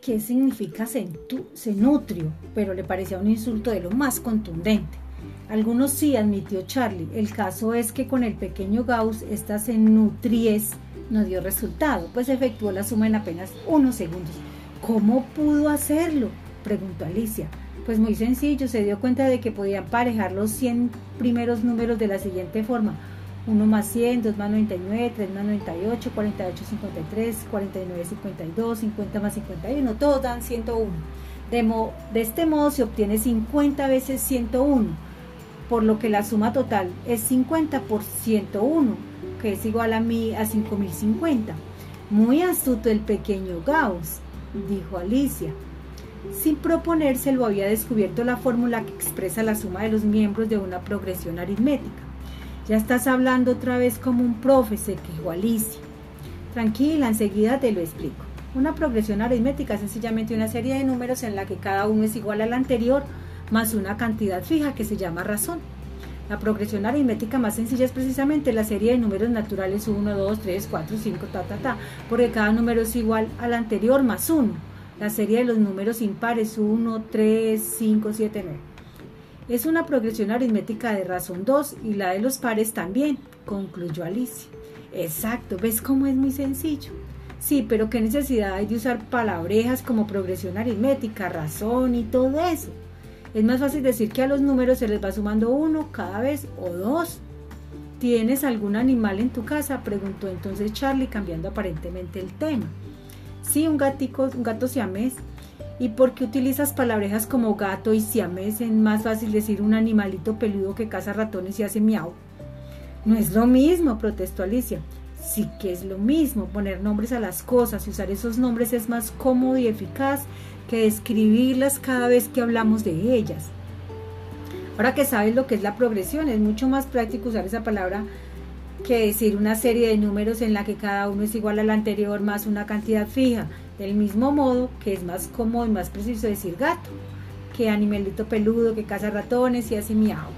qué significa cenutrio, pero le parecía un insulto de lo más contundente. Algunos sí, admitió Charlie. El caso es que con el pequeño Gauss esta cenutries no dio resultado, pues efectuó la suma en apenas unos segundos. ¿Cómo pudo hacerlo? preguntó Alicia. Pues muy sencillo, se dio cuenta de que podía emparejar los 100 primeros números de la siguiente forma. 1 más 100, 2 más 99, 3 más 98, 48, 53, 49, 52, 50 más 51, todos dan 101. De, de este modo se obtiene 50 veces 101, por lo que la suma total es 50 por 101, que es igual a, mí, a 5050. Muy astuto el pequeño Gauss, dijo Alicia. Sin proponérselo había descubierto la fórmula que expresa la suma de los miembros de una progresión aritmética. Ya estás hablando otra vez como un profe, se quejó Alicia. Tranquila, enseguida te lo explico. Una progresión aritmética es sencillamente una serie de números en la que cada uno es igual al anterior, más una cantidad fija que se llama razón. La progresión aritmética más sencilla es precisamente la serie de números naturales 1, 2, 3, 4, 5, ta, ta, ta, porque cada número es igual al anterior más 1 la serie de los números impares 1, 3, 5, 7, 9. Es una progresión aritmética de razón 2 y la de los pares también, concluyó Alicia. Exacto, ¿ves cómo es muy sencillo? Sí, pero qué necesidad hay de usar palabrejas como progresión aritmética, razón y todo eso. Es más fácil decir que a los números se les va sumando uno cada vez o dos. ¿Tienes algún animal en tu casa? preguntó entonces Charlie cambiando aparentemente el tema. Sí, un gatico, un gato siamés. ¿Y por qué utilizas palabrejas como gato y siamés? Es más fácil decir un animalito peludo que caza ratones y hace miau. No es lo mismo, protestó Alicia. Sí que es lo mismo, poner nombres a las cosas y usar esos nombres es más cómodo y eficaz que describirlas cada vez que hablamos de ellas. Ahora que sabes lo que es la progresión, es mucho más práctico usar esa palabra que decir una serie de números en la que cada uno es igual al anterior más una cantidad fija. Del mismo modo que es más cómodo y más preciso decir gato, que animalito peludo, que caza ratones y así miau.